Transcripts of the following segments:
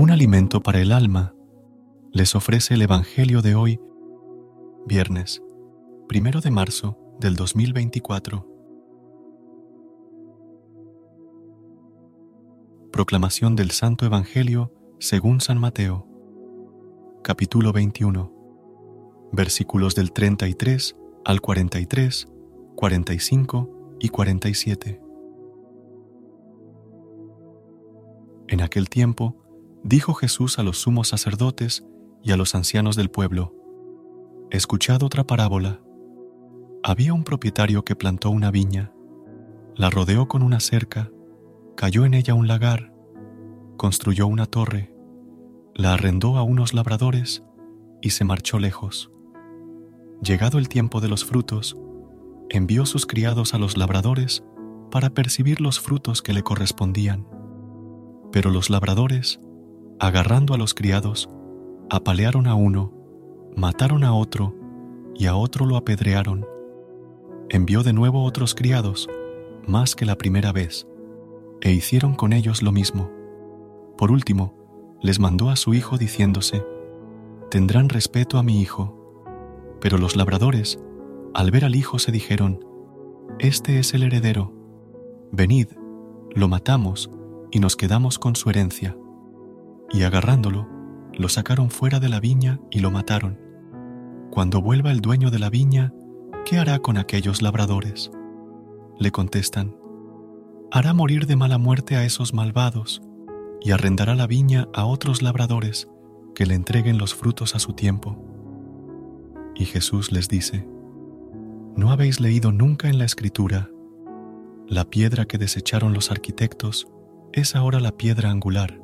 Un alimento para el alma, les ofrece el Evangelio de hoy, viernes, primero de marzo del 2024. Proclamación del Santo Evangelio según San Mateo, capítulo 21, versículos del 33 al 43, 45 y 47. En aquel tiempo, dijo Jesús a los sumos sacerdotes y a los ancianos del pueblo, Escuchad otra parábola. Había un propietario que plantó una viña, la rodeó con una cerca, cayó en ella un lagar, construyó una torre, la arrendó a unos labradores y se marchó lejos. Llegado el tiempo de los frutos, envió sus criados a los labradores para percibir los frutos que le correspondían. Pero los labradores agarrando a los criados, apalearon a uno, mataron a otro, y a otro lo apedrearon. Envió de nuevo otros criados, más que la primera vez, e hicieron con ellos lo mismo. Por último, les mandó a su hijo diciéndose, Tendrán respeto a mi hijo. Pero los labradores, al ver al hijo, se dijeron, Este es el heredero. Venid, lo matamos y nos quedamos con su herencia y agarrándolo, lo sacaron fuera de la viña y lo mataron. Cuando vuelva el dueño de la viña, ¿qué hará con aquellos labradores? Le contestan, hará morir de mala muerte a esos malvados y arrendará la viña a otros labradores que le entreguen los frutos a su tiempo. Y Jesús les dice, ¿no habéis leído nunca en la escritura, la piedra que desecharon los arquitectos es ahora la piedra angular?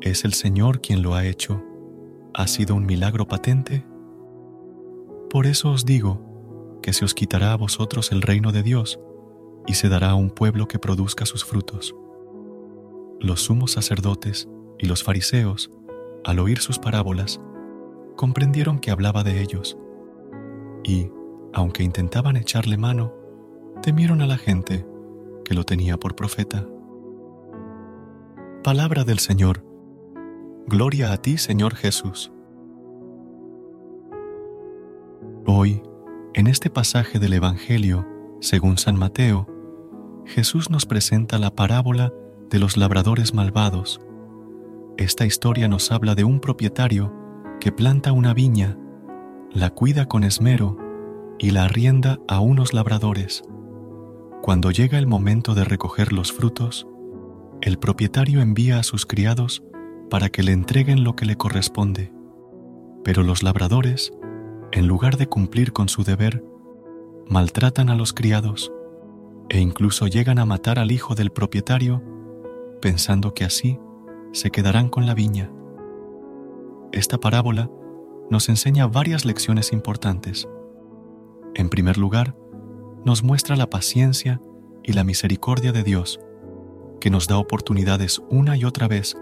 Es el Señor quien lo ha hecho. ¿Ha sido un milagro patente? Por eso os digo que se os quitará a vosotros el reino de Dios y se dará a un pueblo que produzca sus frutos. Los sumos sacerdotes y los fariseos, al oír sus parábolas, comprendieron que hablaba de ellos, y, aunque intentaban echarle mano, temieron a la gente que lo tenía por profeta. Palabra del Señor. Gloria a ti, Señor Jesús. Hoy, en este pasaje del Evangelio, según San Mateo, Jesús nos presenta la parábola de los labradores malvados. Esta historia nos habla de un propietario que planta una viña, la cuida con esmero y la arrienda a unos labradores. Cuando llega el momento de recoger los frutos, el propietario envía a sus criados para que le entreguen lo que le corresponde. Pero los labradores, en lugar de cumplir con su deber, maltratan a los criados e incluso llegan a matar al hijo del propietario pensando que así se quedarán con la viña. Esta parábola nos enseña varias lecciones importantes. En primer lugar, nos muestra la paciencia y la misericordia de Dios, que nos da oportunidades una y otra vez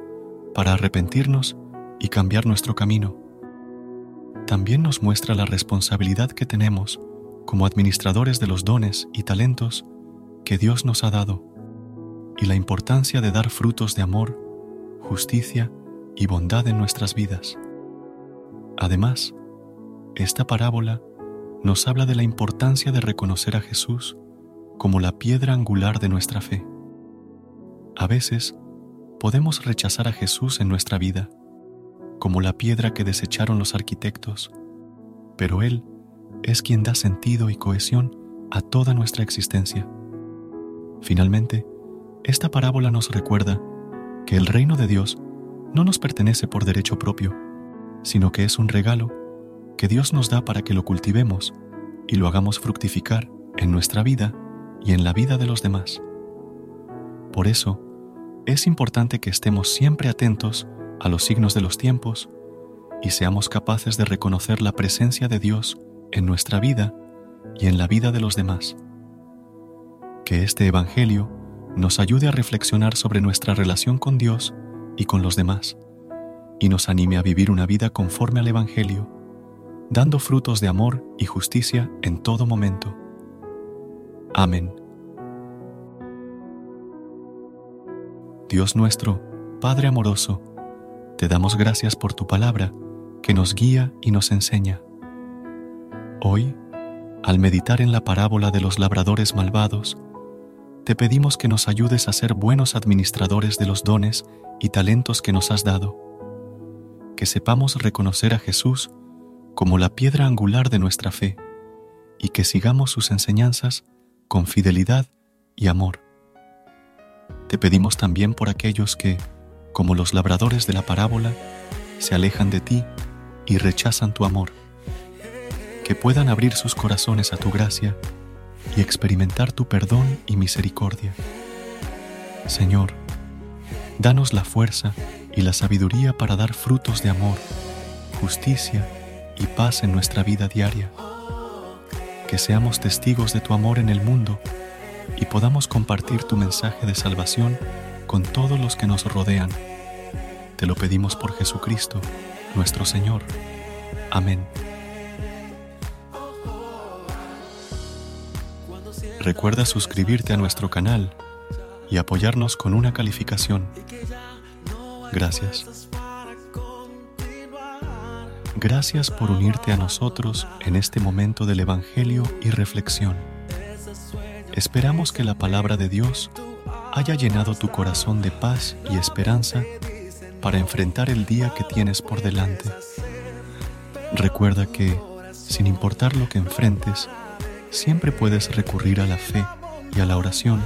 para arrepentirnos y cambiar nuestro camino. También nos muestra la responsabilidad que tenemos como administradores de los dones y talentos que Dios nos ha dado y la importancia de dar frutos de amor, justicia y bondad en nuestras vidas. Además, esta parábola nos habla de la importancia de reconocer a Jesús como la piedra angular de nuestra fe. A veces, podemos rechazar a Jesús en nuestra vida, como la piedra que desecharon los arquitectos, pero Él es quien da sentido y cohesión a toda nuestra existencia. Finalmente, esta parábola nos recuerda que el reino de Dios no nos pertenece por derecho propio, sino que es un regalo que Dios nos da para que lo cultivemos y lo hagamos fructificar en nuestra vida y en la vida de los demás. Por eso, es importante que estemos siempre atentos a los signos de los tiempos y seamos capaces de reconocer la presencia de Dios en nuestra vida y en la vida de los demás. Que este Evangelio nos ayude a reflexionar sobre nuestra relación con Dios y con los demás, y nos anime a vivir una vida conforme al Evangelio, dando frutos de amor y justicia en todo momento. Amén. Dios nuestro, Padre amoroso, te damos gracias por tu palabra que nos guía y nos enseña. Hoy, al meditar en la parábola de los labradores malvados, te pedimos que nos ayudes a ser buenos administradores de los dones y talentos que nos has dado, que sepamos reconocer a Jesús como la piedra angular de nuestra fe y que sigamos sus enseñanzas con fidelidad y amor. Te pedimos también por aquellos que, como los labradores de la parábola, se alejan de ti y rechazan tu amor, que puedan abrir sus corazones a tu gracia y experimentar tu perdón y misericordia. Señor, danos la fuerza y la sabiduría para dar frutos de amor, justicia y paz en nuestra vida diaria. Que seamos testigos de tu amor en el mundo y podamos compartir tu mensaje de salvación con todos los que nos rodean. Te lo pedimos por Jesucristo, nuestro Señor. Amén. Recuerda suscribirte a nuestro canal y apoyarnos con una calificación. Gracias. Gracias por unirte a nosotros en este momento del Evangelio y reflexión. Esperamos que la palabra de Dios haya llenado tu corazón de paz y esperanza para enfrentar el día que tienes por delante. Recuerda que, sin importar lo que enfrentes, siempre puedes recurrir a la fe y a la oración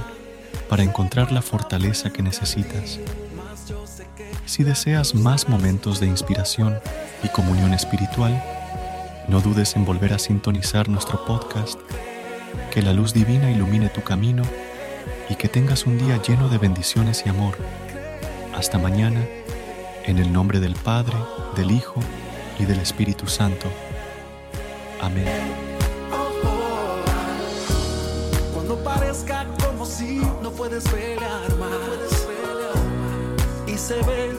para encontrar la fortaleza que necesitas. Si deseas más momentos de inspiración y comunión espiritual, no dudes en volver a sintonizar nuestro podcast. Que la luz divina ilumine tu camino y que tengas un día lleno de bendiciones y amor. Hasta mañana, en el nombre del Padre, del Hijo y del Espíritu Santo. Amén. como si no puedes pelear más. Y se ve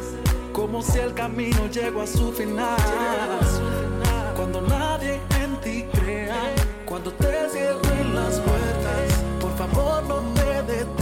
como si el camino llegó a su final. Cuando nadie en ti crea, cuando te cierren las puertas, por favor no te detengas,